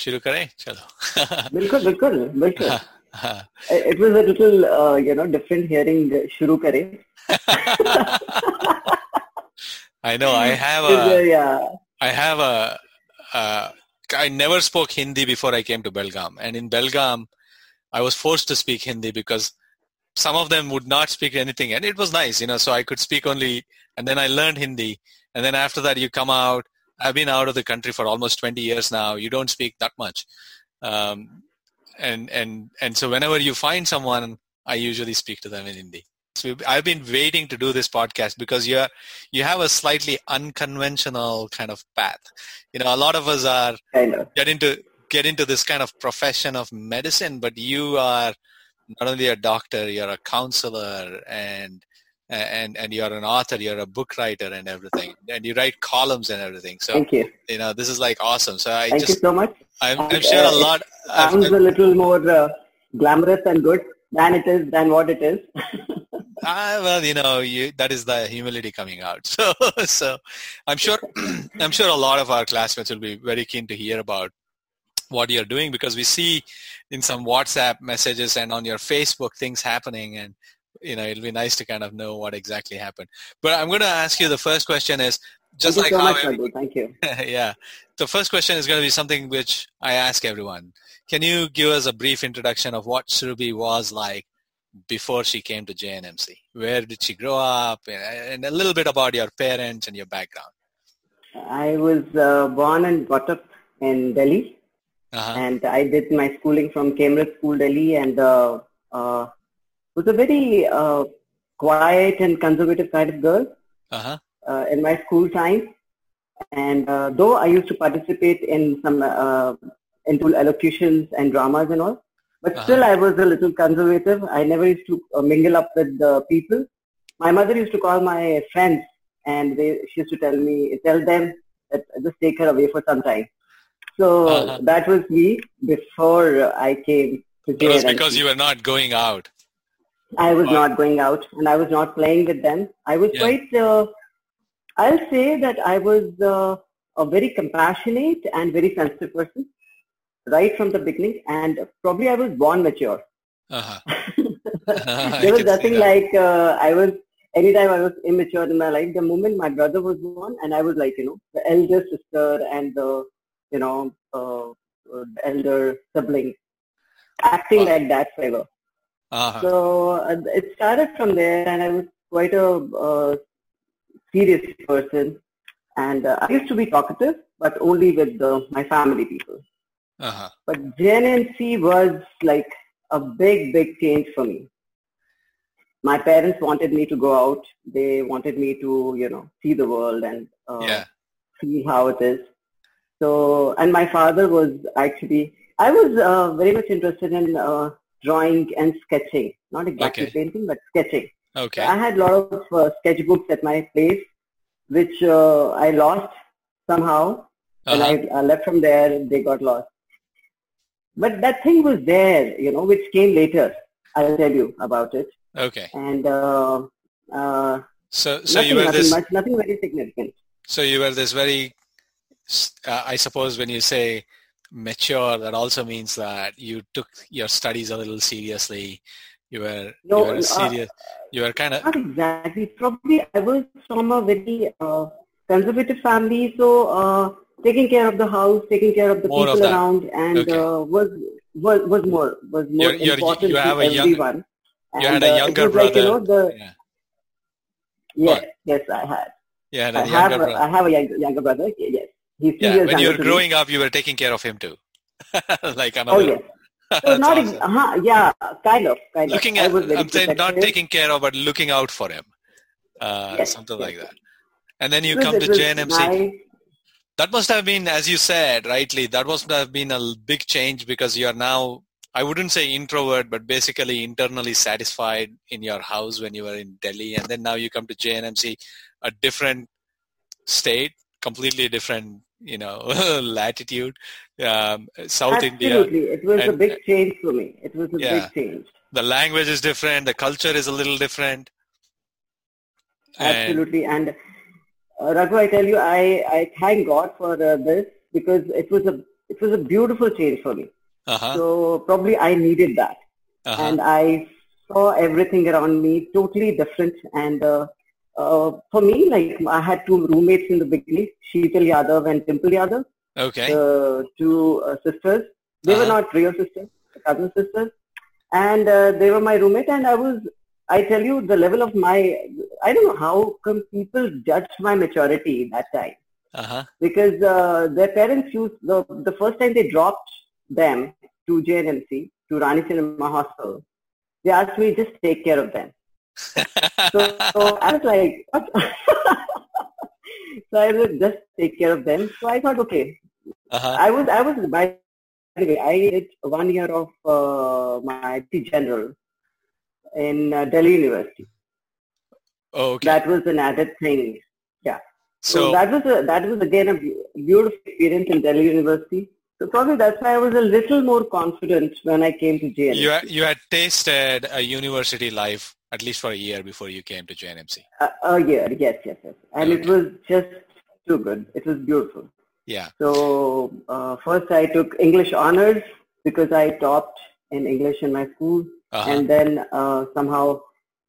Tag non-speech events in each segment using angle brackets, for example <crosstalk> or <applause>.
शुरू करें चलो बिल्कुल बिल्कुल बिल्कुल it was a little uh, you know different hearing shuru kare i know i have a yeah i have a uh, i never spoke hindi before i came to belgaum and in belgaum i was forced to speak hindi because some of them would not speak anything and it was nice you know so i could speak only and then i learned hindi and then after that you come out I've been out of the country for almost 20 years now. You don't speak that much. Um, and, and, and so whenever you find someone, I usually speak to them in Hindi. So I've been waiting to do this podcast because you you have a slightly unconventional kind of path. You know, a lot of us are get into get into this kind of profession of medicine, but you are not only a doctor, you're a counselor, and and and you're an author you're a book writer and everything and you write columns and everything. So thank you. you know this is like awesome. So i thank just you so much. I'm, I'm sure a lot. Sounds a little more uh, glamorous and good than it is than what it is. Uh, <laughs> well you know you, that is the humility coming out. <laughs> So so i'm sure <clears throat> i'm sure a lot of our classmates will be very keen to hear about what you're doing because we see in some whatsapp messages and on your facebook things happening and you know it'll be nice to kind of know what exactly happened but i'm going to ask you the first question is just thank like so how much, thank you <laughs> yeah the first question is going to be something which i ask everyone can you give us a brief introduction of what Surabhi was like before she came to JNMC? Where did she grow up? And a little bit about your parents and your background. I was uh, born and brought up in Delhi. Uh-huh. And I did my schooling from Cambridge School, Delhi. And uh, uh, was a very uh, quiet and conservative kind of girl uh-huh. uh, in my school time. And uh, though I used to participate in some uh, into elocutions and dramas and all, but uh-huh. still I was a little conservative. I never used to uh, mingle up with the people. My mother used to call my friends, and they, she used to tell me, tell them that just take her away for some time. So uh-huh. that was me before I came to It was because you were not going out. I was not going out and I was not playing with them. I was yeah. quite, uh, I'll say that I was uh, a very compassionate and very sensitive person right from the beginning and probably I was born mature. Uh-huh. <laughs> <laughs> there was nothing like uh, I was, anytime I was immature in my life, the moment my brother was born and I was like, you know, the elder sister and the, you know, uh, uh elder sibling acting like that forever. Uh-huh. So uh, it started from there, and I was quite a uh, serious person. And uh, I used to be talkative, but only with my family people. Uh-huh. But JNMC was like a big, big change for me. My parents wanted me to go out. They wanted me to, you know, see the world and uh, yeah. see how it is. So, and my father was actually, I was uh, very much interested in uh, drawing and sketching. Not exactly okay. painting, but sketching. Okay. I had a lot of uh, sketchbooks at my place, which uh, I lost somehow. Uh-huh. And I left from there, they got lost. But that thing was there, you know, which came later. I'll tell you about it. Okay. And uh, uh, so, so nothing, you were nothing this. Much, nothing very significant. So you were this very. Uh, I suppose when you say mature, that also means that you took your studies a little seriously. You were, no, you were uh, serious. Uh, you were kind of not exactly. Probably I was from a very uh, conservative family, so uh, taking care of the house, taking care of the more people of around, and okay. Uh, was was was more was more you're, important you're, you have to a everyone. Young, you and, had a uh, younger brother. Like, you know, the, yeah. Yes, yes, I had. Yeah, I have, I have a younger, younger brother. Yes. Yeah, when you were growing up, you were taking care of him too, <laughs> like another. Oh yes. <laughs> So not awesome. ex- uh-huh, yeah, kind of, kind looking of. At, I'm saying not taking care of, but looking out for him, uh, yes, something yes. like that. And then you come to JNMC. Nice. That must have been, as you said rightly, that must have been a big change because you are now, I wouldn't say introvert, but basically internally satisfied in your house when you were in Delhi, and then now you come to JNMC, a different state, completely different you know <laughs> latitude um, south Absolutely. india Absolutely, it was and, a big change for me it was a yeah, big change the language is different the culture is a little different Absolutely, and, and uh, Raghu, I tell you, I, I thank God for uh, this because it was a it was a beautiful change for me. Uh-huh. So probably I needed that. Uh-huh. And I saw everything around me totally different. And uh, uh, for me, like I had two roommates in the beginning, Sheetal Yadav and Dimple Yadav. Okay. Uh, two uh, sisters. They uh-huh. were not real sisters, cousin sisters. And uh, they were my roommate and I was, I tell you, the level of my, I don't know how come people judged my maturity that time. Uh-huh. Because uh, their parents used, the, the first time they dropped them to JNMC, to Rani Chennamma Hospital, they asked me just take care of them. So, so, I was like, <laughs> so I would just take care of them. So I thought, okay. Uh-huh. I was, I was, by the way, I did one year of uh, my IT general in uh, Delhi University. Oh, okay. That was an added thing. Yeah. So, so that was a, that was again a beautiful experience in Delhi University. So probably that's why I was a little more confident when I came to JNMC. You had, you had tasted a university life at least for a year before you came to JNMC. Uh, a year, yes, yes, yes. And okay. it was just too good. It was beautiful. Yeah. So uh, first I took English honors because I topped in English in my school. Uh-huh. And then uh, somehow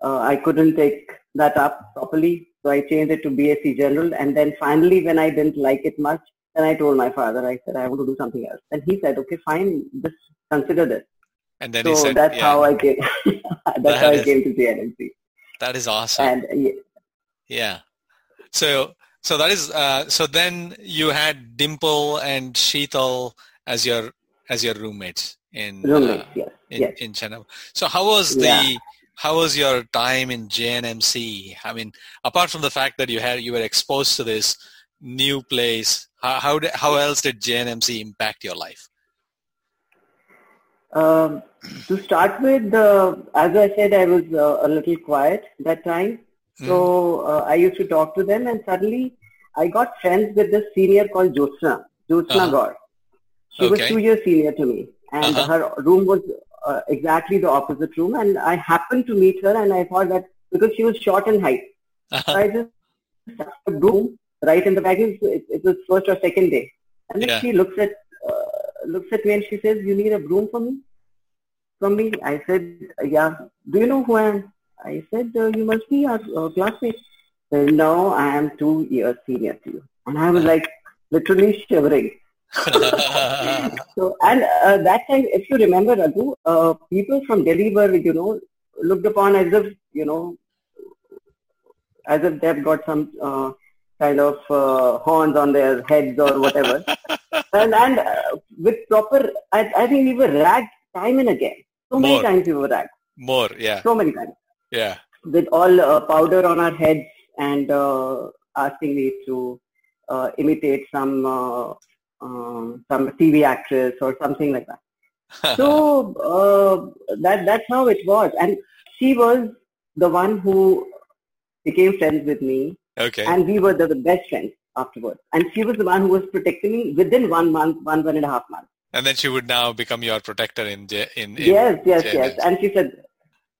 uh, I couldn't take that up properly. So I changed it to BSc General. And then finally when I didn't like it much, then I told my father, I said, I want to do something else. And he said, okay, fine, just consider this. And then so he said, that's yeah. how I came. <laughs> that's that how is, I came to JNMC. That is awesome. And yeah. yeah. So, so that is, uh, so then you had Dimple and Sheetal as your, as your roommates in, roommates, uh, yes. in, yes. in Chennamma. So how was yeah. the, how was your time in JNMC? I mean, apart from the fact that you had, you were exposed to this new place, how how, how else did JNMC impact your life? Um, to start with, uh, as I said, I was uh, a little quiet that time. Mm. So uh, I used to talk to them, and suddenly I got friends with this senior called Jyotsna, Jyotsna uh-huh. Gaur. She okay. was two years senior to me, and uh-huh. her room was uh, exactly the opposite room. And I happened to meet her, and I thought that because she was short in height, uh-huh. so I just room right in the back. It, it was first or second day. And then yeah. she looks at uh, looks at me and she says, "You need a broom for me?" From me, I said, "Yeah." Do you know who I am? I said, uh, "You must be our uh, classmate." Said, "No, I am two years senior to you." And I was like, literally shivering. <laughs> so, and uh, that time, if you remember, Raghu, uh, people from Delhi were, you know, looked upon as if, you know, as if they've got some uh, kind of uh, horns on their heads or whatever. <laughs> and and uh, with proper, I, I think we were ragged time and again. So many times we were ragged. More, yeah. So many times. Yeah. With all uh, powder on our heads and uh, asking me to uh, imitate some uh, um, some TV actress or something like that. <laughs> so that that's how it was, and she was the one who became friends with me Okay. And we were the, the best friends afterwards. And she was the one who was protecting me within one month, one, one and a half months. And then she would now become your protector in in, in Yes, yes, yes. And she said,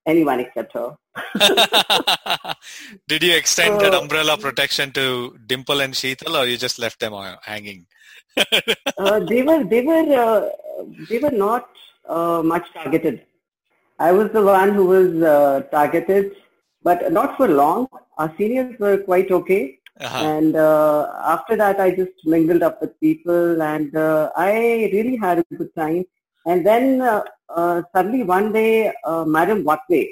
anyone except her. <laughs> <laughs> Did you extend that umbrella protection to Dimple and Sheetal, or you just left them hanging? <laughs> uh, they were they were uh, they were not uh, much targeted. I was the one who was uh, targeted but not for long. Our seniors were quite okay. Uh-huh. And uh, after that, I just mingled up with people and uh, I really had a good time. And then uh, uh suddenly one day, uh, Madam Watway,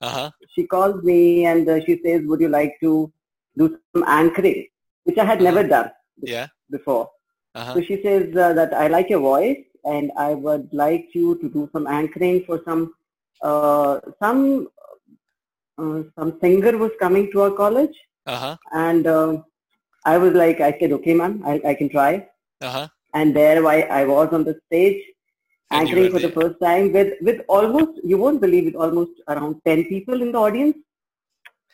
uh-huh. she calls me and uh, she says, would you like to do some anchoring, which I had uh-huh. never done yeah. before. Uh-huh. So she says that I like your voice and I would like you to do some anchoring for some some some singer was coming to our college. Uh-huh. And uh, I was like, I said, okay, ma'am, I, I can try. Uh-huh. And there I, I was on the stage anchoring for the first time with, with almost, you won't believe it, almost around 10 people in the audience.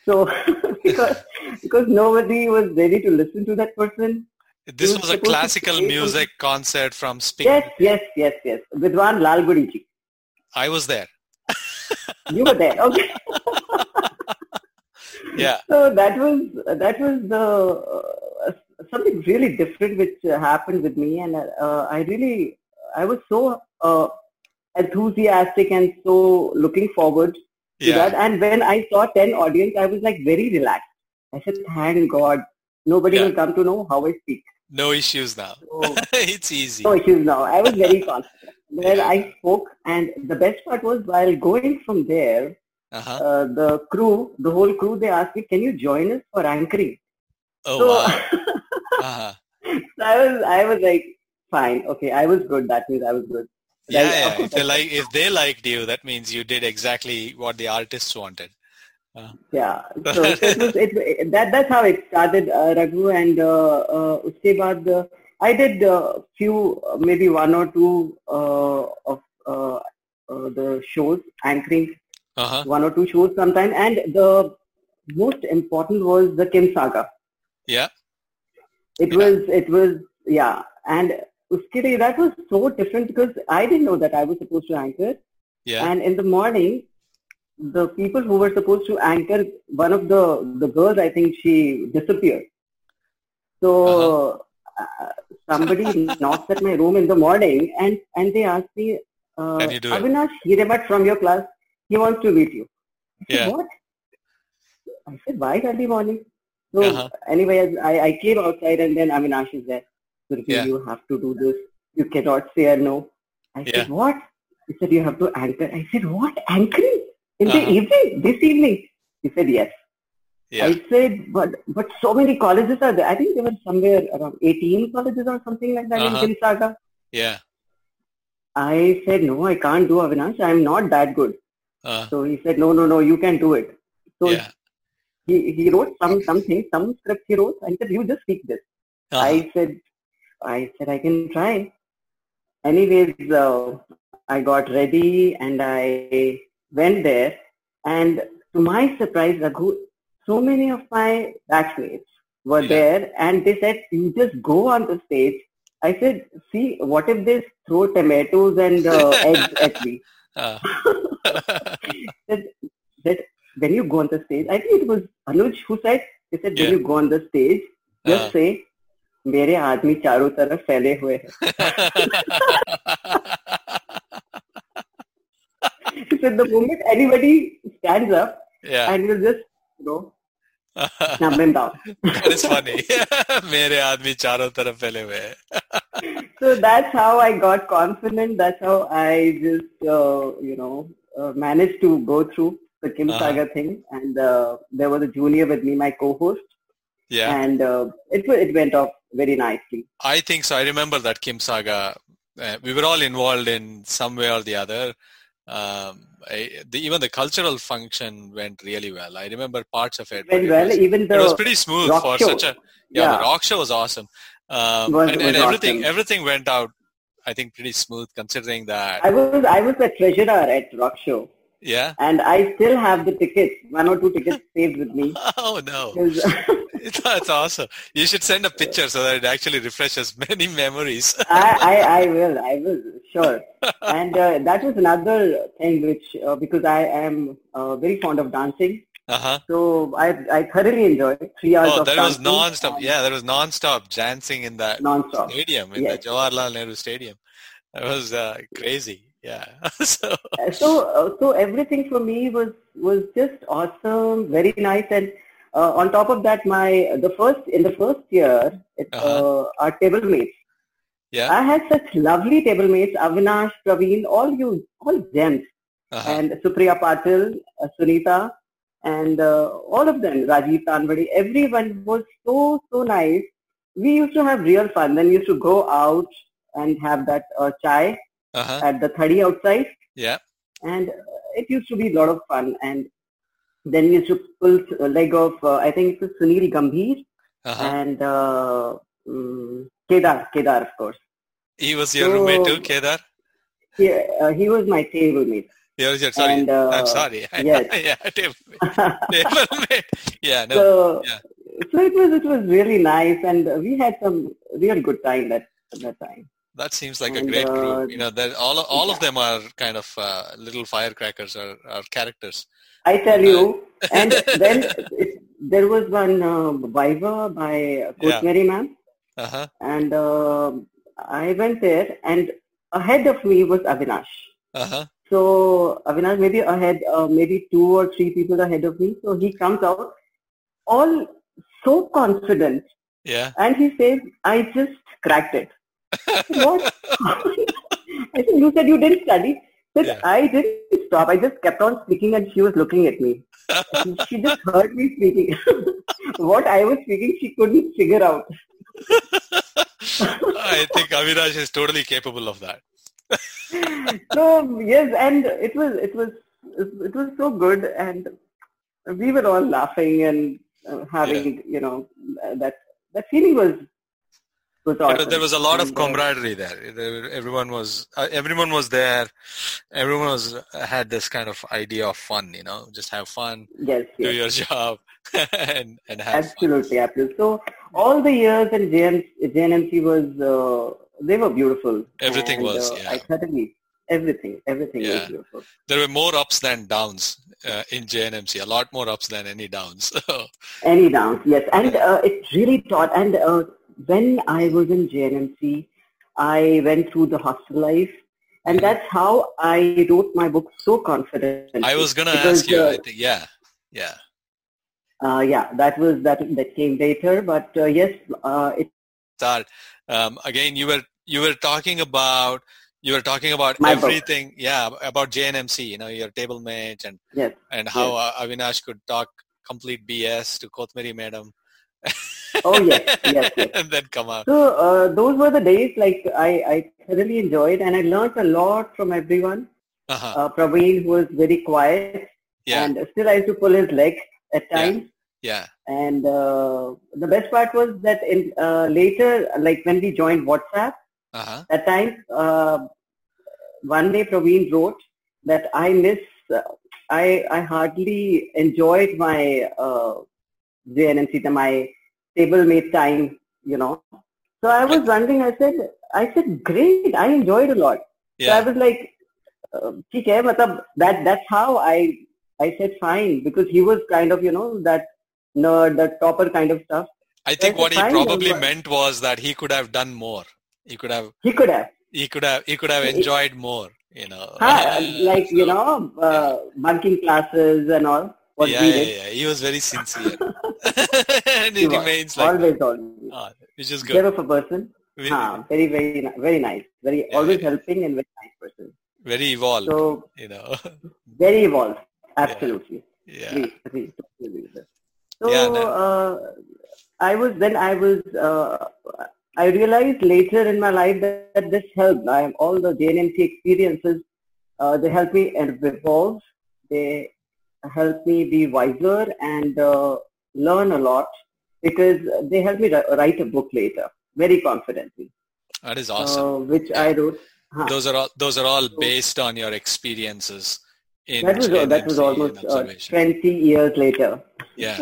So <laughs> because, because nobody was ready to listen to that person. This was, was a classical music concert from Spain. Yes, yes, yes, yes. Vidwan Lalgudi ji. I was there. you were there, okay. <laughs> yeah. So that was that was the uh, something really different which uh, happened with me, and uh, I really I was so uh, enthusiastic and so looking forward to yeah. that. And when I saw ten audience, I was like very relaxed. I said, "Thank God, nobody yeah. will come to know how I speak." No issues now. So, <laughs> it's easy. No issues now. I was very <laughs> confident. Then yeah. I spoke, and the best part was while going from there, uh-huh. uh, the crew, the whole crew, they asked me, "Can you join us for anchoring?" Oh so, wow. <laughs> uh-huh. so I was, I was like, fine, okay, I was good. That means I was good. Yeah, yeah. If they like, if they liked you, that means you did exactly what the artists wanted. Uh. Yeah, <laughs> so it was, it, it, that that's how it started, uh, Raghu, and uh, uh, uske baad, uh, I did a uh, few, maybe one or two uh, of uh, uh, the shows, anchoring uh-huh. one or two shows sometime, and the most important was the Kim saga. Yeah. It yeah. was, it was, yeah. And Uskiri, that was so different because I didn't know that I was supposed to anchor. Yeah. And in the morning, the people who were supposed to anchor, one of the, the girls, I think she disappeared. So uh-huh. uh, somebody <laughs> knocks at my room in the morning and, and they asked me, uh, Avinash Hiremath from your class, he wants to meet you. I said, yeah. what? I said, why early morning? So uh-huh. anyway, I, I came outside and then Avinash is there. So yeah. you have to do this. You cannot say no. I yeah. said, what? He said, you have to anchor. I said, what? Anchoring? In uh-huh. the evening? This evening? He said, yes. Yeah. I said, but but so many colleges are there. I think there were somewhere around 18 colleges or something like that uh-huh. in Saga. Yeah. I said, no, I can't do Avinash. I'm not that good. Uh, so he said, no, no, no, you can do it. So yeah he, he wrote some something, some script he wrote, and said, "You just speak this." Uh-huh. I said, "I said I can try." Anyways, uh, I got ready and I went there, and to my surprise, Raghu, so many of my batchmates were yeah. there, and they said, "You just go on the stage." I said, "See, what if they throw tomatoes and uh, <laughs> eggs at me?" Uh. <laughs> that, that when you go on the stage, I think it was Anuj who said, he said, yeah. when you go on the stage, just uh. say, मेरे आदमी चारों तरफ फैले हुए हैं so <laughs> the moment anybody stands up yeah. and you just you know snap him down that is funny <laughs> मेरे आदमी चारों तरफ फैले हुए हैं so that's how I got confident that's how I just uh, you know uh, managed to go through the Kim uh-huh. Saga thing, and uh, there was a junior with me, my co-host. Yeah. And uh, it it went off very nicely. I think so. I remember that Kim Saga. Uh, we were all involved in some way or the other. Um, I, the, even the cultural function went really well. I remember parts of it. Went well. Was, even the it was pretty smooth for show. such a yeah, yeah. The rock show was awesome. Um, was, and, and everything awesome. everything went out. I think pretty smooth considering that. I was I was the treasurer at rock show. Yeah. And I still have the tickets, one or two tickets <laughs> saved with me. Oh no. <laughs> That's awesome. You should send a picture so that it actually refreshes many memories. <laughs> I, I, I will, I will, sure. and uh, that was another thing which, uh, because I am uh, very fond of dancing. Uh-huh. So I I thoroughly enjoyed three hours oh, of there was non-stop. Yeah, there was non-stop dancing in that non-stop. stadium, in yes. the Jawaharlal Nehru Stadium. That was uh, crazy yeah <laughs> so uh, so uh, so everything for me was was just awesome very nice and uh, on top of that my the first in the first year it, uh-huh. uh, our table mates yeah i had such lovely table mates avinash praveen all you all gems uh-huh. and supriya patil uh, sunita and uh, all of them rajiv tanwadi everyone was so so nice we used to have real fun then we used to go out and have that chai uh-huh. at the Thadi outside. Yeah. And it used to be a lot of fun. And then we used to pull a leg of, uh, I think it was Sunil Gambhir uh-huh. and uh, um, Kedar, Kedar, of course. He was your so, roommate too, Kedar? Yeah, uh, he was my table mate. Sorry, and, uh, I'm sorry. <laughs> Yes. yeah, table, table mate. Yeah, no. So, yeah. so it was, it was really nice and we had some real good time that, that time. That seems like and, a great group. Uh, you know, that all all yeah. of them are kind of uh, little firecrackers or, or characters. I tell you, uh, and <laughs> then there was one uh, Viva by Coach yeah. Mary Ma'am. Uh-huh. And uh, I went there and ahead of me was Avinash. Uh-huh. So Avinash maybe ahead, uh, maybe two or three people ahead of me. So he comes out all so confident. Yeah. And he says, I just cracked it. <laughs> what? <laughs> I said, you said you didn't study. But yeah. I didn't stop. I just kept on speaking and she was looking at me. <laughs> she just heard me speaking. what I was speaking, she couldn't figure out. I think Avinash is totally capable of that. <laughs> so yes, and it was it was it was so good, and we were all laughing and uh, having yeah. you know that that feeling was was awesome. There was a lot of uh, camaraderie there. Everyone was uh, everyone was there. Everyone was had this kind of idea of fun. You know, just have fun. Yes. Do yes. your <laughs> job and and have absolutely, fun. absolutely. So all the years in JN, JNMC was uh, they were beautiful. Everything and, was. Uh, yeah. I certainly everything everything yeah. was beautiful. There were more ups than downs uh, in JNMC. A lot more ups than any downs. <laughs> any downs, yes, and uh, it really taught and when I was in JNMC, I went through the hostel life, and mm-hmm. that's how I wrote my book so confidently. I was gonna ask you. Uh, I think, yeah, yeah. Uh, yeah, that was that that came later, but uh, yes, uh, it. Start um, again. You were you were talking about you were talking about my everything. Book. Yeah, about JNMC. You know, your table mate and yes, and how yes. Avinash could talk complete BS to Kothmeri Madam oh yes, yes, yes. <laughs> and then come out. So uh, those were the days like I, I thoroughly enjoyed and I learned a lot from everyone. Uh-huh. Uh, Praveen was very quiet yeah. and still I used to pull his leg at times. Yeah. yeah. And uh, the best part was that in uh, later, like when we joined WhatsApp, uh-huh. that time, uh, one day Praveen wrote that I miss, uh, I, I hardly enjoyed my JNMC, my made time, you know. So I was wondering, I said, I said, great, I enjoyed a lot. Yeah. So I was like, ठीक है मतलब that that's how I I said fine because he was kind of you know that nerd that topper kind of stuff. I think so what he probably meant was that he could have done more. He could have. He could have. He could have. He could have enjoyed more. You know. <laughs> like you know, uh, bunking classes and all what yeah, yeah, yeah. He was very sincere. <laughs> and he, he remains like always, always. Ah, which is good. Care of a person. Very, ah, very, very, very nice. Very yeah, always yeah. helping and very nice person. Very evolved. So you know. <laughs> very evolved. Absolutely. Yeah. yeah. So yeah, uh, I was then I was uh, I realized later in my life that, that this helped. I have all the JNMC experiences uh, they help me evolve. They help me be wiser and uh, learn a lot because they help me write a book later very confidently. That is awesome. Uh, which yeah. I wrote. Huh. Those are all those are all based on your experiences. In that was that was almost uh, twenty years later. Yeah,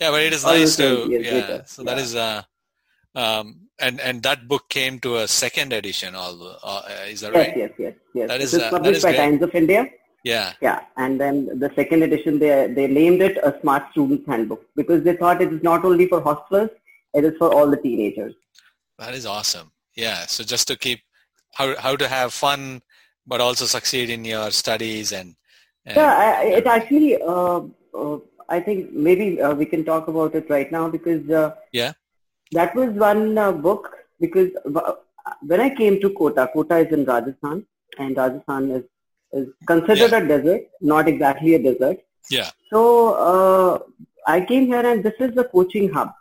yeah, but it is <laughs> nice to yeah. Later. So that yeah. is uh, um, and and that book came to a second edition. All uh, is that right? Yes, yes, yes. yes. That is, uh, published by great. Times of India. Yeah. Yeah. And then the second edition, they, they named it a Smart Students Handbook because they thought it is not only for hostlers, it is for all the teenagers. That is awesome. Yeah. So just to keep how, how to have fun, but also succeed in your studies and. and yeah, I, it actually, uh, uh, I think maybe uh, we can talk about it right now because. Uh, yeah. That was one uh, book because uh, when I came to Kota, Kota is in Rajasthan and Rajasthan is is considered yeah. a desert, not exactly a desert. Yeah. So uh, I came here and this is the coaching hub.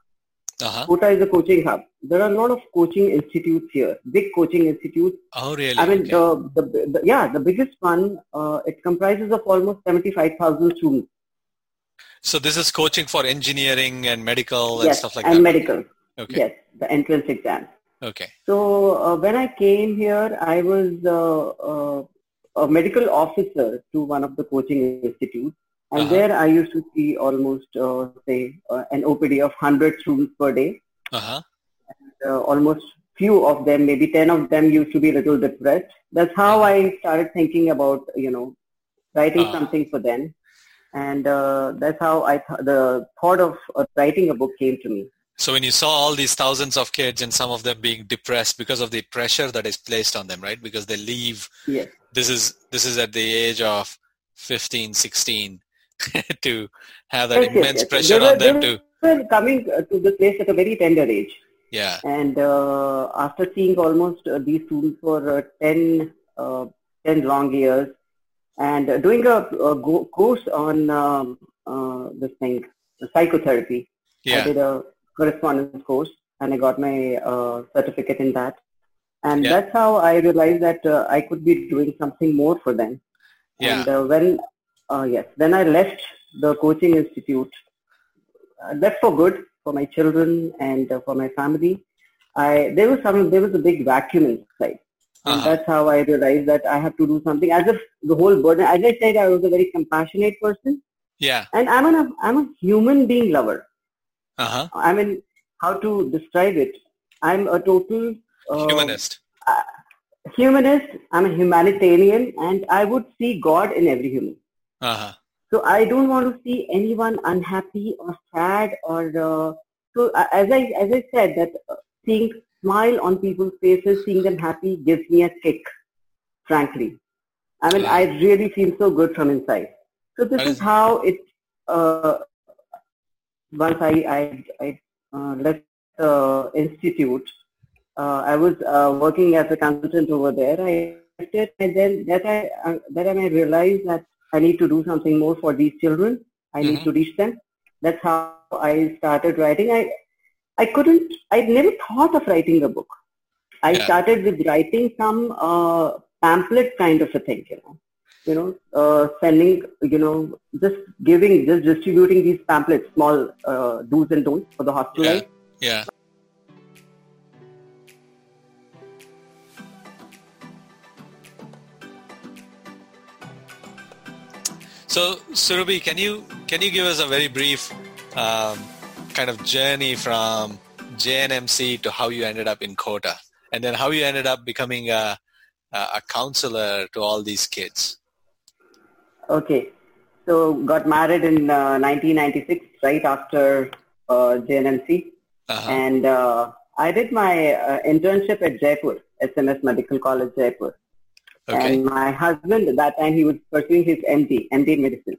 Uh-huh. Kota is a coaching hub. There are a lot of coaching institutes here, big coaching institutes. Oh, really? I mean, okay. the, the, the, yeah, the biggest one, uh, it comprises of almost 75,000 students. So this is coaching for engineering and medical and yes, stuff like and that? and medical. Okay. Yes, the entrance exam. Okay. So uh, when I came here, I was uh, uh a medical officer to one of the coaching institutes. And uh-huh. there I used to see almost, uh, say, uh, an OPD of 100 students per day. Uh-huh. And, uh, almost few of them, maybe 10 of them used to be a little depressed. That's how uh-huh. I started thinking about, you know, writing uh-huh. something for them. and uh, that's how I th- the thought of uh, writing a book came to me. So when you saw all these thousands of kids and some of them being depressed because of the pressure that is placed on them, right? Because they leave. Yes. This is this is at the age of 15, 16 <laughs> to have that yes, immense yes, pressure were, on them to. Were coming to the place at a very tender age. Yeah. And uh, after seeing almost uh, these students for uh, 10, uh, 10 long years, and uh, doing a, a go- course on um, uh, this thing, psychotherapy. Yeah. I did a correspondence course and I got my uh, certificate in that. And yeah. that's how I realized that uh, I could be doing something more for them. Yeah. And uh, when, uh, yes, when I left the coaching institute, left for good for my children and for my family. I there was some there was a big vacuum inside. And uh-huh. that's how I realized that I have to do something as if the whole burden, as I said, I was a very compassionate person. Yeah. And I'm a, I'm a human being lover. Uh-huh. I mean, how to describe it? I'm a total... Uh, humanist. Uh, humanist. I'm a humanitarian and I would see God in every human. Uh-huh. So I don't want to see anyone unhappy or sad or... Uh, so as I, as I said, that uh, seeing smile on people's faces, seeing them happy gives me a kick, frankly. I mean. I really feel so good from inside. So this is, is how it, uh, once I, I, I uh, left the institute, uh, I was uh, working as a consultant over there. I it, and then that I, uh, that I realized that I need to do something more for these children. I mm-hmm. need to reach them. That's how I started writing. I I couldn't, I never thought of writing a book. I yeah. started with writing some uh, pamphlet kind of a thing, you know, you know, uh, sending, you know, just giving, just distributing these pamphlets, small uh, do's and don'ts for the hospital. Yeah. yeah. So, Surabhi, can you can you give us a very brief um, kind of journey from JNMC to how you ended up in Kota, and then how you ended up becoming a, a counselor to all these kids. Okay, so got married in uh, 1996, right after uh, JNMC, uh-huh. and uh, I did my uh, internship at Jaipur, SMS Medical College, Jaipur. Okay. And my husband at that time he was pursuing his MD, MD medicine.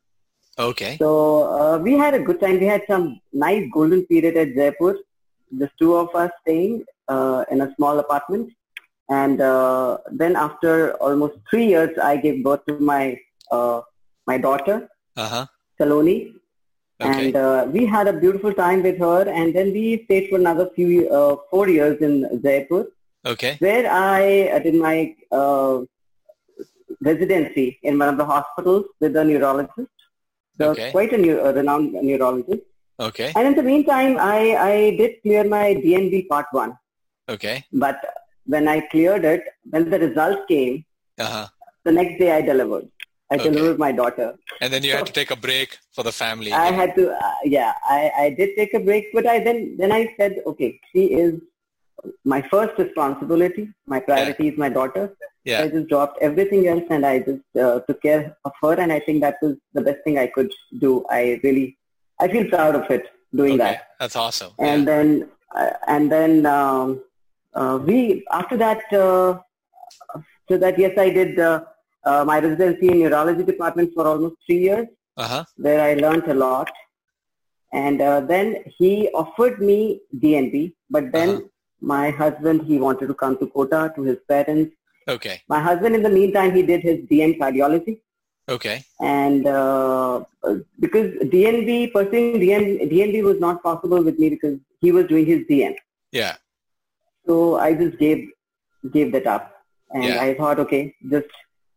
Okay. So uh, we had a good time. We had some nice golden period at Jaipur. The two of us staying uh, in a small apartment. And uh, then after almost three years, I gave birth to my uh, my daughter, uh-huh. Saloni. Okay. And uh, we had a beautiful time with her. And then we stayed for another few, uh, four years in Jaipur. Okay. Where I did my uh, residency in one of the hospitals with a neurologist. So okay. quite a, new, a renowned neurologist. Okay. And in the meantime, I, I did clear my DNB part one. Okay. But when I cleared it, when the results came, uh-huh. the next day I delivered. I okay. delivered my daughter. And then you so, had to take a break for the family. I had to, uh, yeah, I, I did take a break, but I then, then I said, okay, she is my first responsibility. My priority yeah. is my daughter. Yeah. I just dropped everything else and I just uh, took care of her. And I think that was the best thing I could do. I really, I feel proud of it doing okay. that. That's awesome. And yeah. then, uh, and then um, uh, we after that, uh, so that yes, I did uh, uh, my residency in neurology department for almost three years, uh-huh. where I learned a lot. And then he offered me DNB, but then uh-huh. my husband he wanted to come to Kota to his parents Okay. My husband, in the meantime, he did his DN cardiology. Okay. And uh, because DNB, pursuing DN, DNB was not possible with me because he was doing his DN. Yeah. So I just gave gave that up, and yeah. I thought, okay, just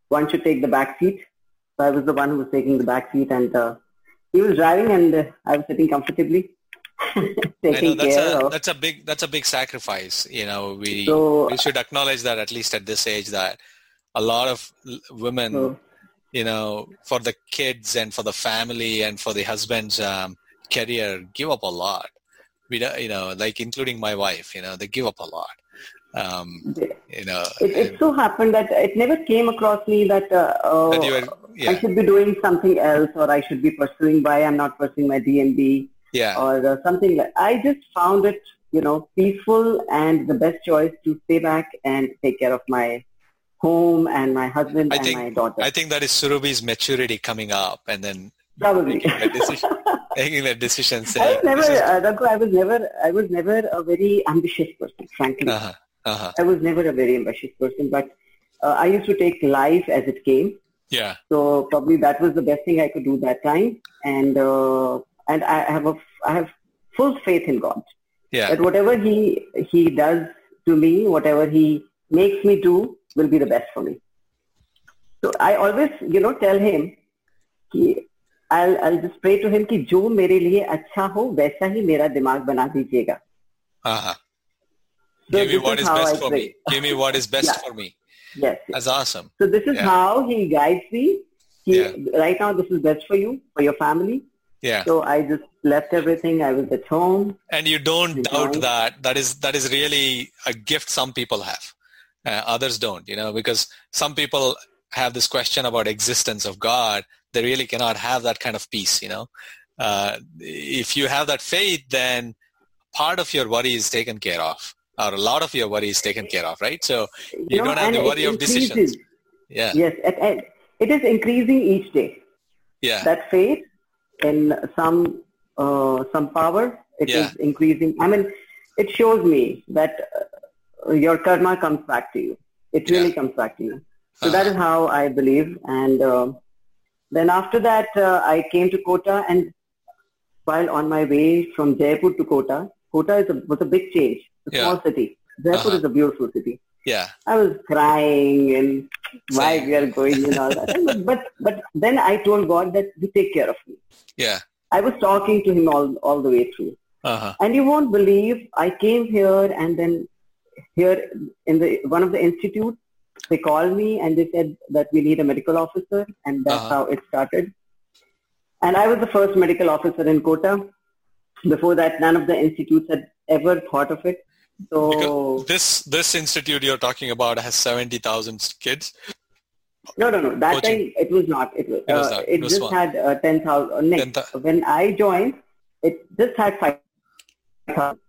one should take the back seat. So I was the one who was taking the back seat, and uh, he was driving, and uh, I was sitting comfortably. <laughs> taking know, that's care a, of. That's a big that's a big sacrifice. You know, we so, we should acknowledge that at least at this age that a lot of women, so, you know, for the kids and for the family and for the husband's um, career, give up a lot. We you know, like including my wife, you know, they give up a lot. Um, you know, it, it, so happened that it never came across me that, uh, uh, that were, yeah. I should be doing something else or I should be pursuing why I'm not pursuing my DNB yeah. or uh, something. Like, I just found it, you know, peaceful and the best choice to stay back and take care of my home and my husband I and think, my daughter. I think that is Surabhi's maturity coming up and then Probably. making that decision. <laughs> making that decision saying, I was never, uh, I was never, I was never a very ambitious person, frankly. Uh-huh. Uh-huh. I was never a very ambitious person, but uh, I used to take life as it came. Yeah. So probably that was the best thing I could do that time, and uh, and I have a I have full faith in God. Yeah. That whatever He He does to me, whatever He makes me do, will be the best for me. So I always, you know, tell him, कि I'll I'll just pray to him कि जो मेरे लिए अच्छा हो वैसा ही मेरा दिमाग बना दीजिएगा. Uh-huh. Give me what is, is best for me. Give me what is best for me. Yes, yes. That's awesome. So this is yeah. how he guides me. He, yeah. Right now, this is best for you, for your family. Yeah. So I just left everything. I was at home. And you don't doubt that. That is that is really a gift some people have. Uh, others don't, you know, because some people have this question about existence of God. They really cannot have that kind of peace, you know. Uh, if you have that faith, then part of your worry is taken care of or a lot of your worry is taken care of, right? So you, you know, don't have the worry of decisions. Yeah. Yes, it is increasing each day. Yeah. That faith in some uh, some power, it yeah. is increasing. I mean, it shows me that uh, your karma comes back to you. It really yeah. comes back to you. So uh-huh. that is how I believe. And uh, then after that, uh, I came to Kota, and while on my way from Jaipur to Kota, Kota is a, was a big change small city. Jaipur uh-huh. is a beautiful city. Yeah. I was crying and why we are going and all that. <laughs> but but then I told God that you take care of me. Yeah. I was talking to him all all the way through. Uh-huh. And you won't believe I came here and then here in the one of the institutes they called me and they said that we need a medical officer and that's uh-huh. how it started. And I was the first medical officer in Kota. Before that, none of the institutes had ever thought of it. So because this this institute you're talking about has seventy thousand kids. No, no, no. That Coaching. time it was not. It was. It, was uh, it, it was just one. had uh, ten thousand. Uh, 10, when I joined, it just had five thousand.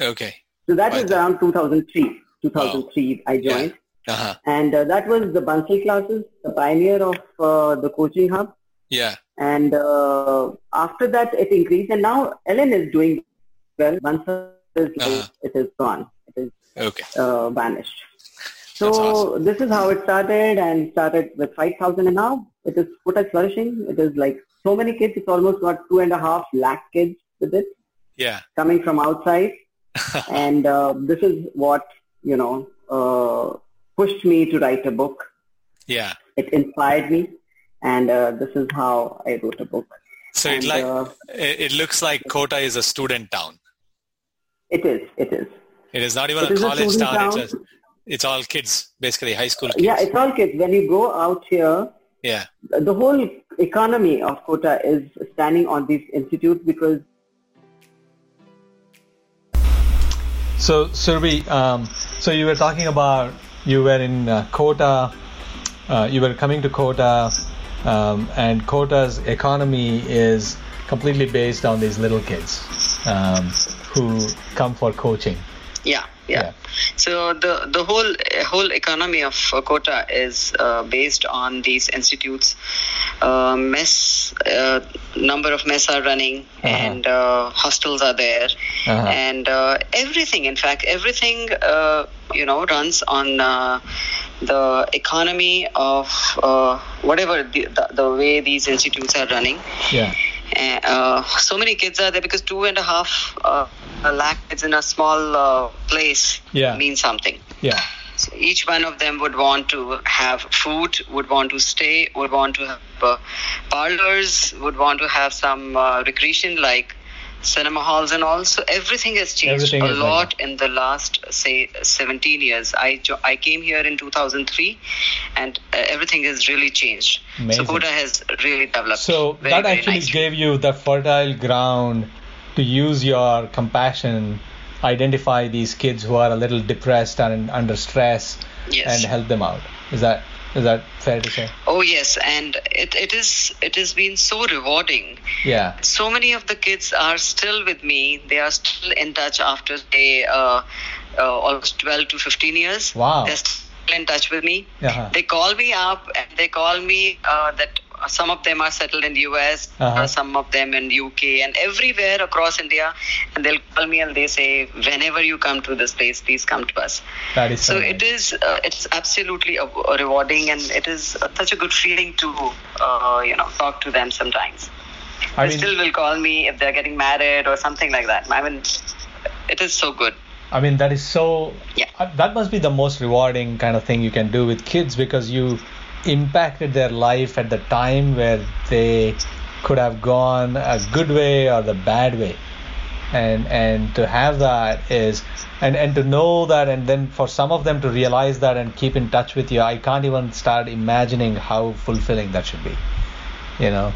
Okay. So that was around 2003. 2003, oh. I joined. Yeah. Uh-huh. And uh, that was the Bansal classes, the pioneer of uh, the coaching hub. Yeah. And uh, after that, it increased, and now Allen is doing well. Bansal is uh-huh. it is gone. It is okay. uh, vanished. So awesome. this is how it started and started with 5,000 and now it is Kota flourishing. It is like so many kids. It's almost got two and a half lakh kids with it. Yeah. Coming from outside. <laughs> and uh, this is what, you know, uh, pushed me to write a book. Yeah. It inspired me. And uh, this is how I wrote a book. So and, it like uh, it looks like Kota is a student town. It is. It is. It is not even it a college a town. town. It's, a, it's all kids, basically high school kids. Yeah, it's all kids. When you go out here, yeah, the whole economy of Kota is standing on these institutes because. So, Surabhi, um, so you were talking about you were in uh, Kota, uh, you were coming to Kota, um, and Kota's economy is completely based on these little kids. Um, who come for coaching. Yeah, yeah. yeah. So the the whole whole economy of Kota is uh, based on these institutes. Uh, mess uh, number of mess are running, uh-huh. and uh, hostels are there, uh-huh. and uh, everything. In fact, everything uh, you know runs on the economy of whatever the, the, the way these institutes are running. Yeah. Uh, so many kids are there because two and a half uh, lakh kids in a small uh, place yeah. means something. Yeah. So each one of them would want to have food, would want to stay, would want to have uh, parlors, would want to have some uh, recreation like cinema halls and also everything has changed everything a lot like in the last, say, 17 years. I I came here in 2003, and uh, everything has really changed. Amazing. So Kota has really developed. So very, that actually gave you the fertile ground to use your compassion identify these kids who are a little depressed and under stress yes. and help them out. Is that is that fair to say? Oh yes, and it, it is it has been so rewarding. Yeah. So many of the kids are still with me. They are still in touch after they uh, uh, almost 12 to 15 years. Wow. They're still in touch with me. Uh-huh. They call me up and they call me uh, that some of them are settled in the US, Uh-huh. uh, some of them in UK, and everywhere across India. And they'll call me and they say, whenever you come to this place, please come to us. That is so. So nice. it is. Uh, it's absolutely rewarding, and it is such a good feeling to, uh, you know, talk to them sometimes. I they mean, still will call me if they're getting married or something like that. I mean, it is so good. I mean that is so. Yeah. uh, That must be the most rewarding kind of thing you can do with kids because you impacted their life at the time where they could have gone a good way or the bad way and and to have that is and and to know that and then for some of them to realize that and keep in touch with you i can't even start imagining how fulfilling that should be you know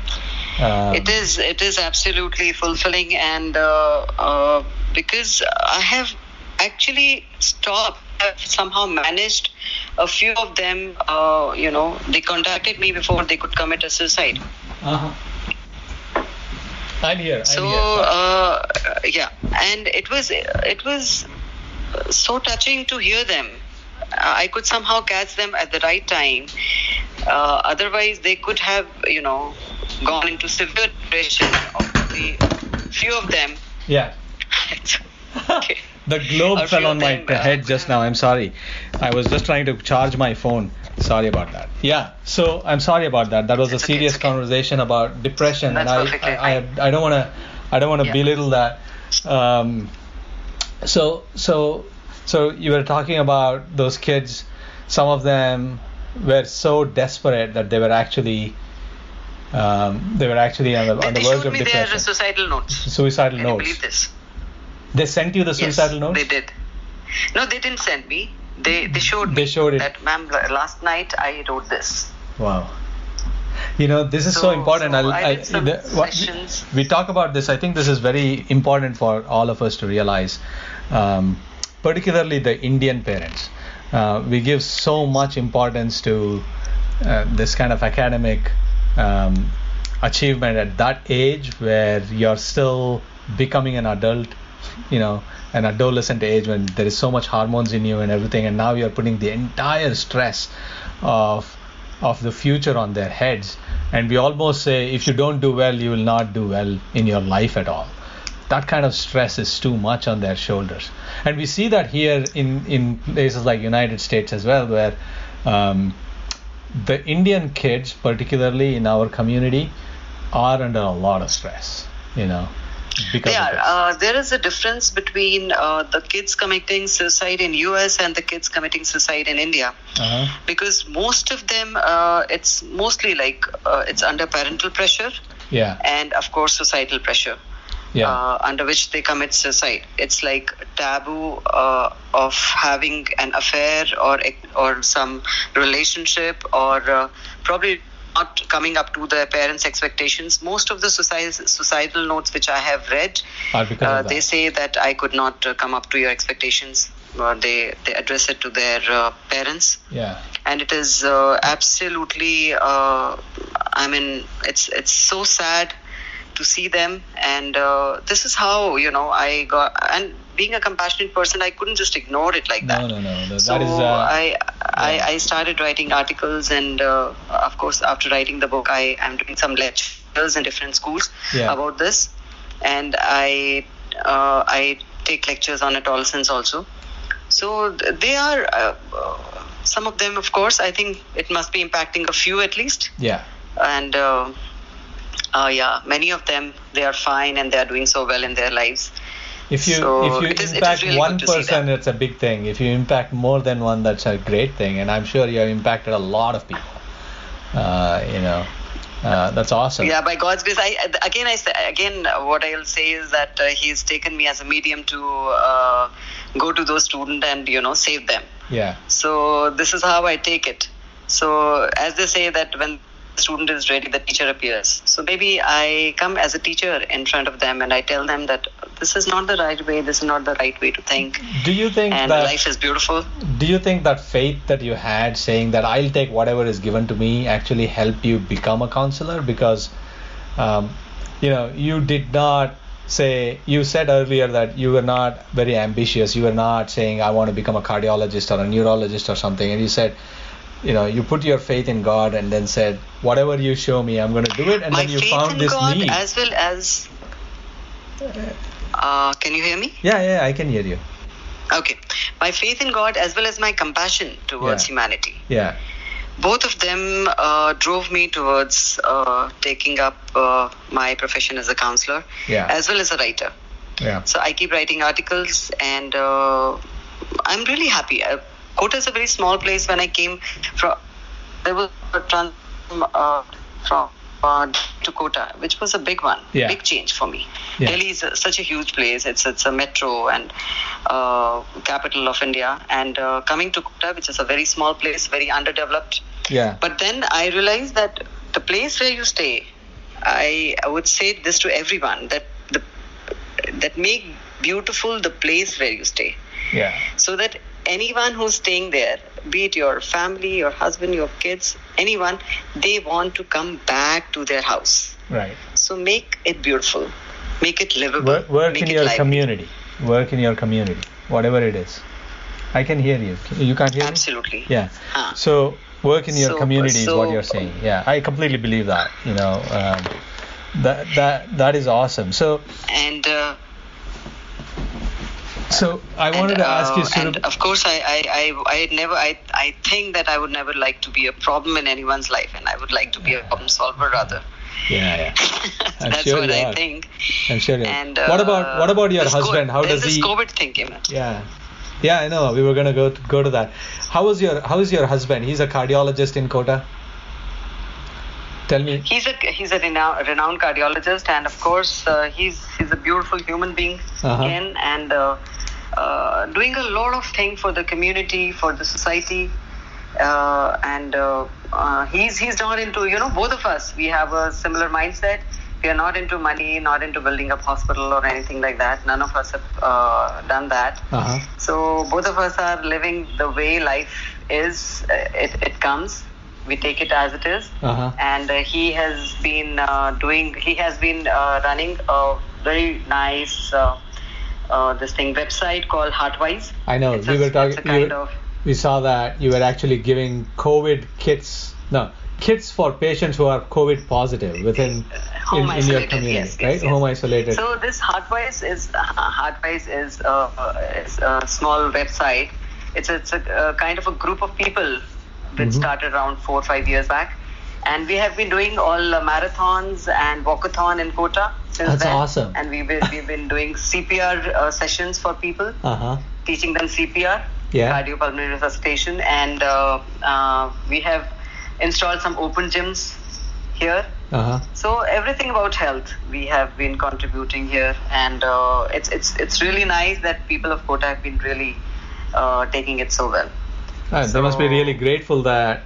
um, It is. It is absolutely fulfilling, and uh, uh, because I have actually stopped. I've somehow managed a few of them. Uh, you know, they contacted me before they could commit a suicide. uh-huh. i'm here I'm so here. Uh, yeah and it was it was so touching to hear them i could somehow catch them at the right time uh, otherwise they could have you know gone into severe depression the few of them yeah <laughs> okay. The globe fell on my them, head just now. I'm sorry. I was just trying to charge my phone. Sorry about that. Yeah. So I'm sorry about that. That was a okay, serious okay. conversation about depression, That's and I, I, I, I don't want to, I don't want to Yeah. belittle that. Um, so, so, so you were talking about those kids. Some of them were so desperate that they were actually, um, they were actually on the on the they verge showed of me their suicidal notes Suicidal can you notes. believe this They sent you the suicidal note? yes, notes. they did no they didn't send me they they showed They showed it. that ma'am last night i wrote this Wow. You know, this is so, So- important. so I'll, I I, did some the- what- sessions. we talk about this. I think this is very important for all of us to realize, um, particularly the Indian parents. Uh, we give so much importance to uh, this kind of academic um, achievement at that age where you're still becoming an adult, you know, an adolescent age when there is so much hormones in you and everything, and now you're putting the entire stress of of the future on their heads. And we almost say, if you don't do well, you will not do well in your life at all. That kind of stress is too much on their shoulders. And we see that here in, in places like United States as well, where um, the Indian kids, particularly in our community, are under a lot of stress, you know, are. Uh, there is a difference between uh, the kids committing suicide in US and the kids committing suicide in India, Uh-huh. because most of them, uh, it's mostly like uh, it's under parental pressure Yeah, and of course societal pressure. yeah, Uh, under which they commit suicide. It's like taboo uh, of having an affair or or some relationship or uh, probably not coming up to their parents' expectations. Most of the societal societal notes which I have read, uh, they say that I could not uh, come up to your expectations. Or they they address it to their uh, parents yeah, and it is uh, absolutely uh, i mean it's it's so sad to see them and uh, this is how you know i got and being a compassionate person i couldn't just ignore it like that no, no, no, that, so that is. Uh, I, I I started writing articles, and uh, of course, after writing the book, I am doing some lectures in different schools Yeah. about this, and I uh, I take lectures on adolescence also. So th- they are uh, uh, some of them, of course. I think it must be impacting a few at least, yeah. and uh, yeah, many of them they are fine and they are doing so well in their lives. If you So if you is- impact really one good to see person, it's a big thing. If you impact more than one, that's a great thing. And I'm sure you have impacted a lot of people. Uh, you know, uh, that's awesome. Yeah, by God's grace. I again, I say- again, what I'll say is that uh, He's taken me as a medium to uh, go to those students and you know save them. Yeah. So this is how I take it. So as they say that when student is ready, the teacher appears. So maybe I come as a teacher in front of them and I tell them that this is not the right way, this is not the right way to think. Do you think and that life is beautiful? Do you think that faith that you had saying that I'll take whatever is given to me actually helped you become a counselor? Because um, you know, you did not say you said earlier that you were not very ambitious you were not saying i want to become a cardiologist or a neurologist or something and you said you know you put your faith in god and then said whatever you show me i'm going to do it and My then you found this god need as well as uh, can you hear me yeah yeah i can hear you okay my faith in god as well as my compassion towards yeah. humanity yeah both of them uh, drove me towards uh, taking up uh, my profession as a counselor yeah. as well as a writer. Yeah. So I keep writing articles and uh, I'm really happy. Uh, Kota is a very small place. When I came from, there was a trans uh, from uh, to Kota, which was a big one, yeah. big change for me. Yeah. Delhi is a, such a huge place. It's it's a metro and uh, capital of India. And uh, coming to Kota, which is a very small place, very underdeveloped. Yeah. But then I realized that the place where you stay, I, I would say this to everyone that the that make beautiful the place where you stay. Yeah. So that anyone who's staying there, be it your family, your husband, your kids, anyone, they want to come back to their house. Right. So make it beautiful, make it livable. Work, work in your lively. community. Work in your community, whatever it is. I can hear you. You can't hear Absolutely. me. Absolutely. Yeah. Huh. So work in your So- community is what you're saying. Yeah, I completely believe that. You know, um, that that that is awesome. So And uh, so I wanted and, to ask you, uh, sort and of, of course, I, I, I, I never, I, I think that I would never like to be a problem in anyone's life, and I would like to be a problem solver rather. yeah, yeah. <laughs> That's sure what I are. think. I'm sure. And what about uh, what about your husband? co- How does this he? COVID thing came. Yeah. Yeah, I know. We were gonna go to, go to that. How is your How is your husband? He's a cardiologist in Kota. Tell me. He's a he's a renowned, renowned cardiologist, and of course, uh, he's he's a beautiful human being Uh-huh. again, and uh, uh, doing a lot of things for the community, for the society, uh, and uh, uh, he's he's not into you know both of us. We have a similar mindset. We are not into money, not into building up hospital or anything like that. None of us have uh, done that. Uh-huh. So both of us are living the way life is. It, it comes. We take it as it is. Uh-huh. And uh, he has been uh, doing. He has been uh, running a very nice uh, uh, this thing website called Heartwise. I know. It's we a- were talking. a we kind were- of we saw that you were actually giving COVID kits. No, kits for patients who are COVID positive within home in, in your community, yes, yes, right? yes. Home isolated. So this Heartwise is uh, Heartwise is, uh, uh, is a small website. It's a, it's a uh, kind of a group of people which Mhm. started around four or five years back, and we have been doing all uh, marathons and walkathon in Kota since That's then. awesome. And we've been, we've been doing CPR uh, sessions for people, Uh huh. teaching them CPR, Yeah. cardiopulmonary resuscitation, and uh, uh, we have installed some open gyms here Uh huh. so everything about health we have been contributing here, and uh, it's it's it's really nice that people of Kota have been really uh, taking it so well. Uh, they must be really grateful that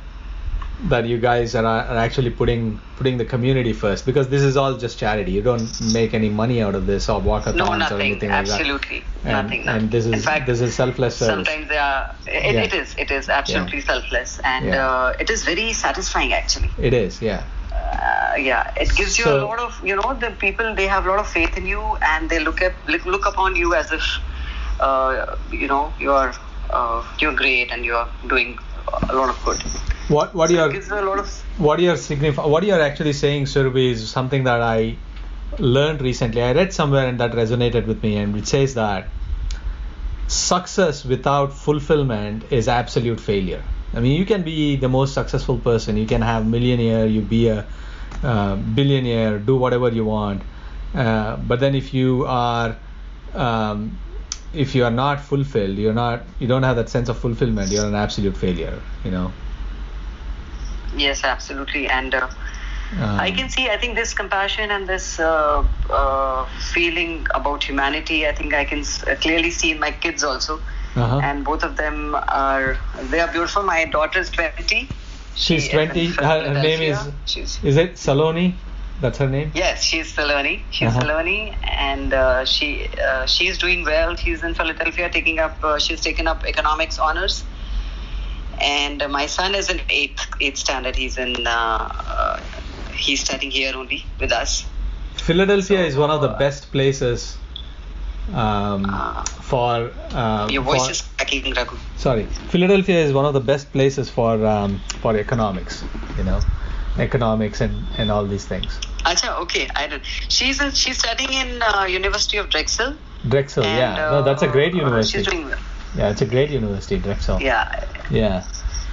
that you guys are, are actually putting putting the community first because this is all just charity. You don't make any money out of this or walkathons No, or anything like that. absolutely nothing, nothing. and this is In fact, this is selfless service. sometimes they are. It, Yeah. it is. It is absolutely selfless, and Yeah. uh, it is very satisfying actually. It is, yeah. uh, yeah, it gives you a lot of you know the people they have a lot of faith in you and they look at look, look upon you as if uh, you know you're uh, you're great and you're doing a lot of good. What what So you're it gives a lot of what you're signify what you're actually saying, Surabhi, is something that I learned recently. I read somewhere and that resonated with me, and it says that success without fulfillment is absolute failure. I mean, you can be the most successful person, you can have millionaire, you be a uh, billionaire, do whatever you want, uh, but then if you are um, if you are not fulfilled, you're not you don't have that sense of fulfillment. You're an absolute failure. You know. Yes, absolutely, and. Uh, Um, I can see. I think this compassion and this uh, uh, feeling about humanity. I think I can s- uh, clearly see in my kids also, Uh-huh. and both of them are they are beautiful. My daughter is twenty, She's she 20. Her, her, name is. She's, is it Saloni? That's her name. Yes, she's Saloni. She's uh-huh. Saloni, and uh, she uh, she's doing well. She's in Philadelphia, taking up. Uh, she's taken up economics honors. And my son is in eighth eighth standard. He's in. Uh, uh, he's studying here only with us. Philadelphia so, is one of the best places um, uh, for. Uh, your voice for, is cracking, Raghu. Sorry, Philadelphia is one of the best places for um, for economics. You know, economics and, and all these things. Acha, okay, I don't. She's in, she's studying in uh, University of Drexel. Drexel, and, yeah, no, that's a great uh, university. she's doing well. Yeah, it's a great university, Drexel. Yeah. Yeah.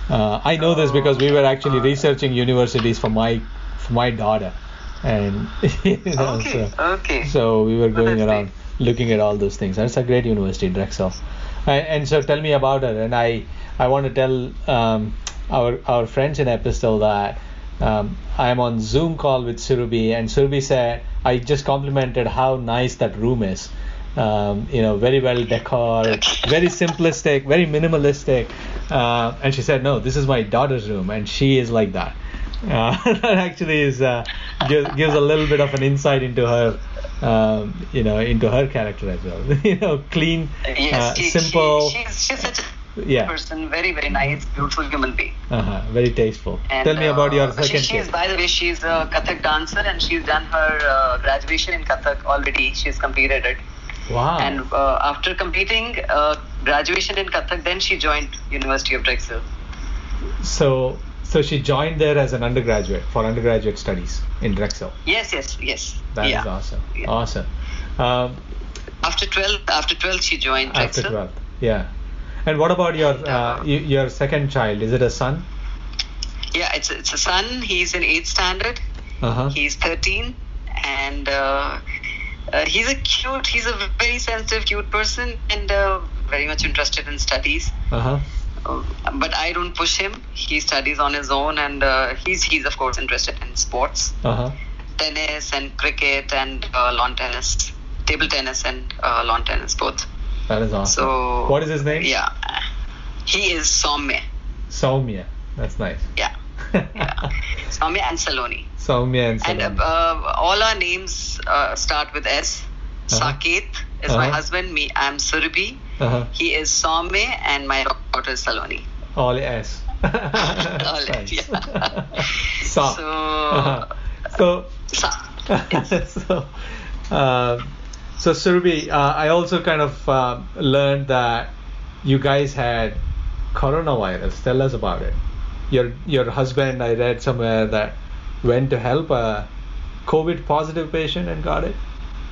Uh, I know this because we were actually researching universities for my for my daughter, and <laughs> you know, okay, so, okay. So we were going around looking at all those things. That's a great university, Drexel. And, and so tell me about it. And I I want to tell um, our our friends in Epistle that um, I'm on Zoom call with Surabhi, and Surabhi said I just complimented how nice that room is. Um, you know, very well decorated, very simplistic, very minimalistic. Uh, and she said, "No, this is my daughter's room, and she is like that." Uh, <laughs> that actually is uh, gives, gives a little bit of an insight into her um, you know, into her character as well. <laughs> you know, clean, yes, uh, she, simple. She, she's, she's such a yeah. person, very very nice, beautiful human being. Uh-huh. Very tasteful. And, Tell me about your uh, second. She, she's by the way, she's a Kathak dancer, and she's done her uh, graduation in Kathak already. She's completed it. Wow. And uh, after completing uh, graduation in Kathak, then she joined University of Drexel. So so she joined there as an undergraduate for undergraduate studies in Drexel. Yes, yes, yes. That yeah. is awesome. Yeah. Awesome. Um, after 12, after 12, she joined Drexel. After 12, yeah. And what about your uh, your second child? Is it a son? Yeah, it's it's a son. He's in eighth standard. Uh-huh. He's 13, and uh, uh, he's a cute. He's a very sensitive, cute person, and uh, very much interested in studies. Uh-huh. Uh, but I don't push him. He studies on his own, and uh, he's he's of course interested in sports, uh-huh. tennis and cricket and uh, lawn tennis, table tennis and uh, lawn tennis both. That is awesome. So what is his name? Yeah, he is Soumya. Soumya, that's nice. Yeah. <laughs> yeah. Soumya and Saloni. Soumya and Saloni. And uh, all our names start with S. Uh-huh. Saket is uh-huh. my husband. Me, I'm Surabhi. Uh-huh. He is Soumya, and my daughter is Saloni. All S. <laughs> All S. Yeah. Sa. So. Uh-huh. So. Sa. <laughs> so. Uh, so Surabhi, uh, I also kind of uh, learned that you guys had coronavirus. Tell us about it. Your your husband, I read somewhere that went to help a COVID positive patient and got it.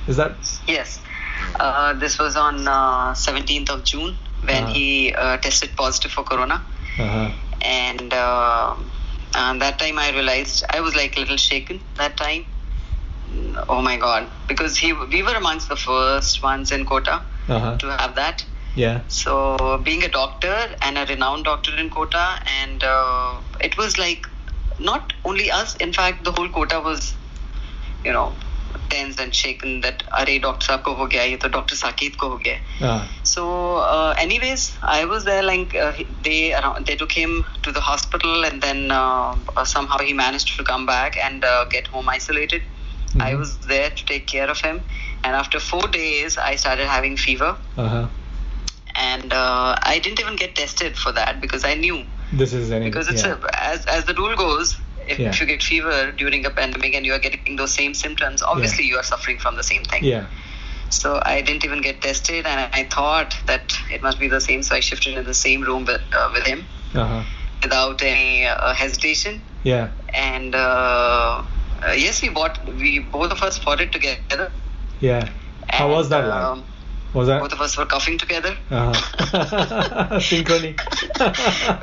Is that? Yes. Uh, this was on uh, 17th of June when uh-huh. he uh, tested positive for corona. Uh-huh. And uh, that time I realized I was like a little shaken that time. Oh my God. Because he, we were amongst the first ones in Kota uh-huh. to have that. Yeah. So being a doctor and a renowned doctor in Kota, and uh, it was like not only us, in fact, the whole Kota was, you know, tensed and shaken that, Are, doctor saab ko ho gaya, ye to Dr. saab ko ho gaya. Uh-huh. So, uh, anyways, I was there, like, uh, they around, they took him to the hospital and then uh, uh somehow he managed to come back and uh, get home isolated. Mm-hmm. I was there to take care of him. And after four days, I started having fever. Uh-huh. And uh, I didn't even get tested for that because I knew this is any, because it's yeah. a, as as the rule goes if, yeah. if you get fever during a pandemic and you are getting those same symptoms, obviously yeah. you are suffering from the same thing. Yeah. So I didn't even get tested, and I thought that it must be the same. So I shifted in the same room with uh, with him uh-huh. without any uh, hesitation. Yeah. And uh, uh yes, we bought. We both of us bought it together. Yeah. How and, was that like? Um, was that? Both of us were coughing together. Uh-huh. <laughs> Synchrony.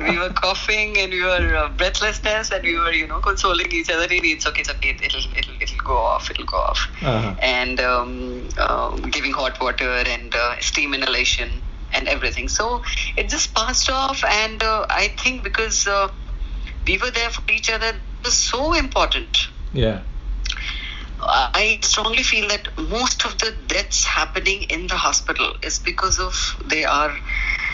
<laughs> we were coughing and we were uh, breathlessness and we were, you know, consoling each other. It's okay, it's okay. It'll, it'll, it'll go off. It'll go off. Uh-huh. And um, uh, giving hot water and uh, steam inhalation and everything. So it just passed off. And uh, I think because uh, we were there for each other, it was so important. Yeah I strongly feel that most of the deaths happening in the hospital is because of they are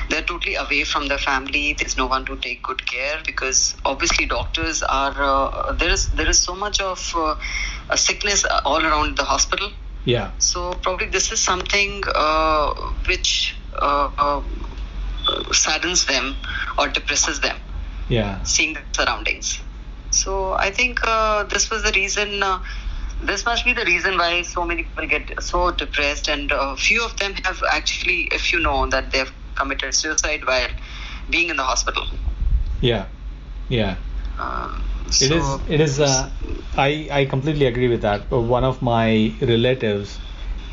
they're totally away from their family. There's no one to take good care because obviously doctors are uh, there is there is so much of uh, a sickness all around the hospital. Yeah. So probably this is something uh, which uh, uh, saddens them or depresses them. Yeah. Seeing the surroundings. So I think uh, this was the reason this must be the reason why so many people get so depressed and a few of them have actually if you know that they've committed suicide while being in the hospital. Yeah. Yeah. Uh, so it is it is uh, i i completely agree with that. One of my relatives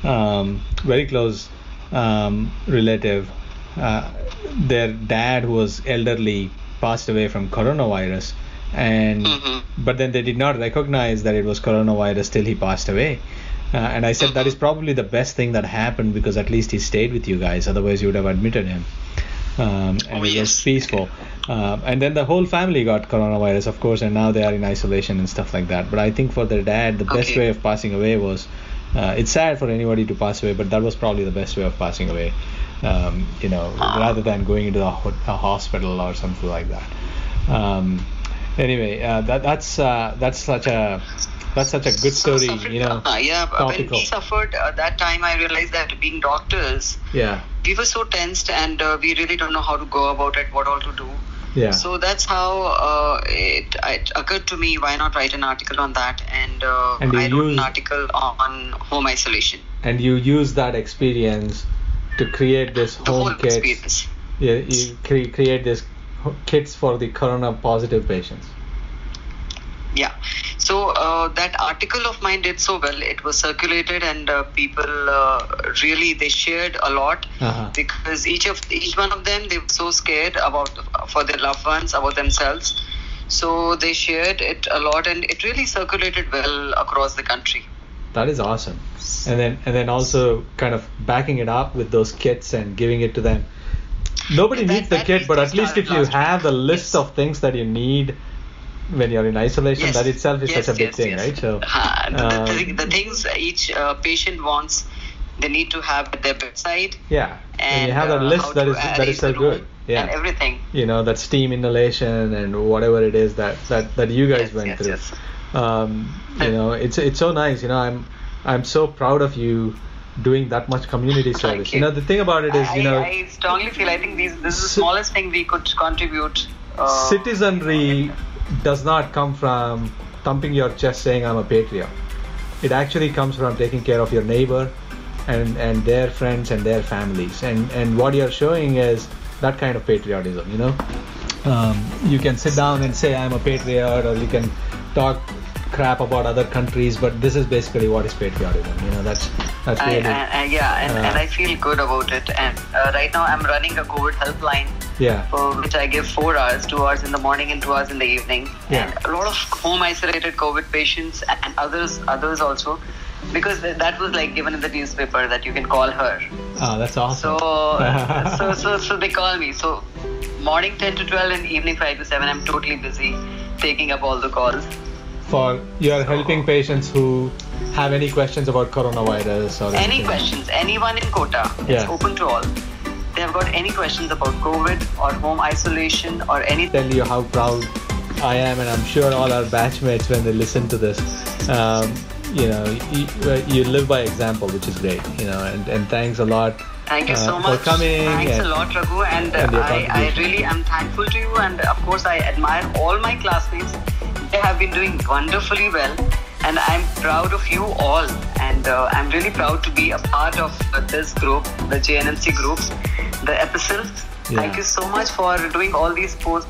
um, very close um, relative uh, their dad who was elderly passed away from coronavirus and mm-hmm. but then they did not recognize that it was coronavirus till he passed away uh, and i said mm-hmm. that is probably the best thing that happened because at least he stayed with you guys otherwise you would have admitted him um, and oh, it yes. was peaceful uh, and then the whole family got coronavirus of course and now they are in isolation and stuff like that but i think for their dad the okay. best way of passing away was uh, it's sad for anybody to pass away but that was probably the best way of passing away um, you know uh-huh. rather than going into a, a, hospital or something like that um, anyway, uh, that that's uh, that's such a that's such a good story, so you know. Uh, yeah, topical. when we suffered uh, that time, I realized that being doctors, yeah, we were so tensed and uh, we really don't know how to go about it, what all to do. Yeah. So that's how uh, it, it, occurred to me. Why not write an article on that? And, uh, and I wrote an article on home isolation. And you use that experience to create this the home. Experience. Yeah, you cre- create this kits for the corona positive patients. Yeah. So uh, that article of mine did so well. It was circulated and uh, people uh, really they shared a lot uh-huh. because each of each one of them they were so scared about for their loved ones about themselves. So they shared it a lot and it really circulated well across the country. That is awesome. And then and then also kind of backing it up with those kits and giving it to them nobody needs the kit, but at least if you have the list yes. of things that you need when you're in isolation, yes. that itself is yes, such a big thing, right? So uh, <laughs> the, the, um, the, things each uh, patient wants, they need to have at their bedside. Yeah, and, you have that uh, list that is that is so good. Yeah, and everything. You know that steam inhalation and whatever it is that that, that you guys went through. Um, you know, it's it's so nice. You know, I'm I'm so proud of you doing that much community service. You. you. know, the thing about it is, I, you know, I strongly feel I think these, this is the smallest thing we could contribute. Uh, citizenry does not come from thumping your chest saying I'm a patriot. It actually comes from taking care of your neighbor and and their friends and their families. And and what you're showing is that kind of patriotism. You know, um, you can sit down and say I'm a patriot, or you can talk crap about other countries, but this is basically what is patriotism. You know, that's that's really. I, I, yeah, and, uh, and I feel good about it. And uh, right now, I'm running a COVID helpline. Yeah. For which I give four hours, two hours in the morning and two hours in the evening. Yeah. And a lot of home isolated COVID patients and others, others also, because that was like given in the newspaper that you can call her. Oh, that's awesome. So, <laughs> so, so, so they call me. So, morning 10 to 12 and evening 5 to 7, I'm totally busy taking up all the calls for you're helping patients who have any questions about coronavirus or any questions anyone in kota yeah. it's open to all they have got any questions about covid or home isolation or anything tell you how proud i am and i'm sure all our batchmates when they listen to this um, you know you, you, live by example which is great you know and, and thanks a lot Thank you so uh, much. For coming. Thanks and, a lot, Raghu. And, and I, I really am thankful to you. And of course, I admire all my classmates they have been doing wonderfully well, and I'm proud of you all. And uh, I'm really proud to be a part of uh, this group, the JNMC groups, the epistles. Yeah. Thank you so much for doing all these posts.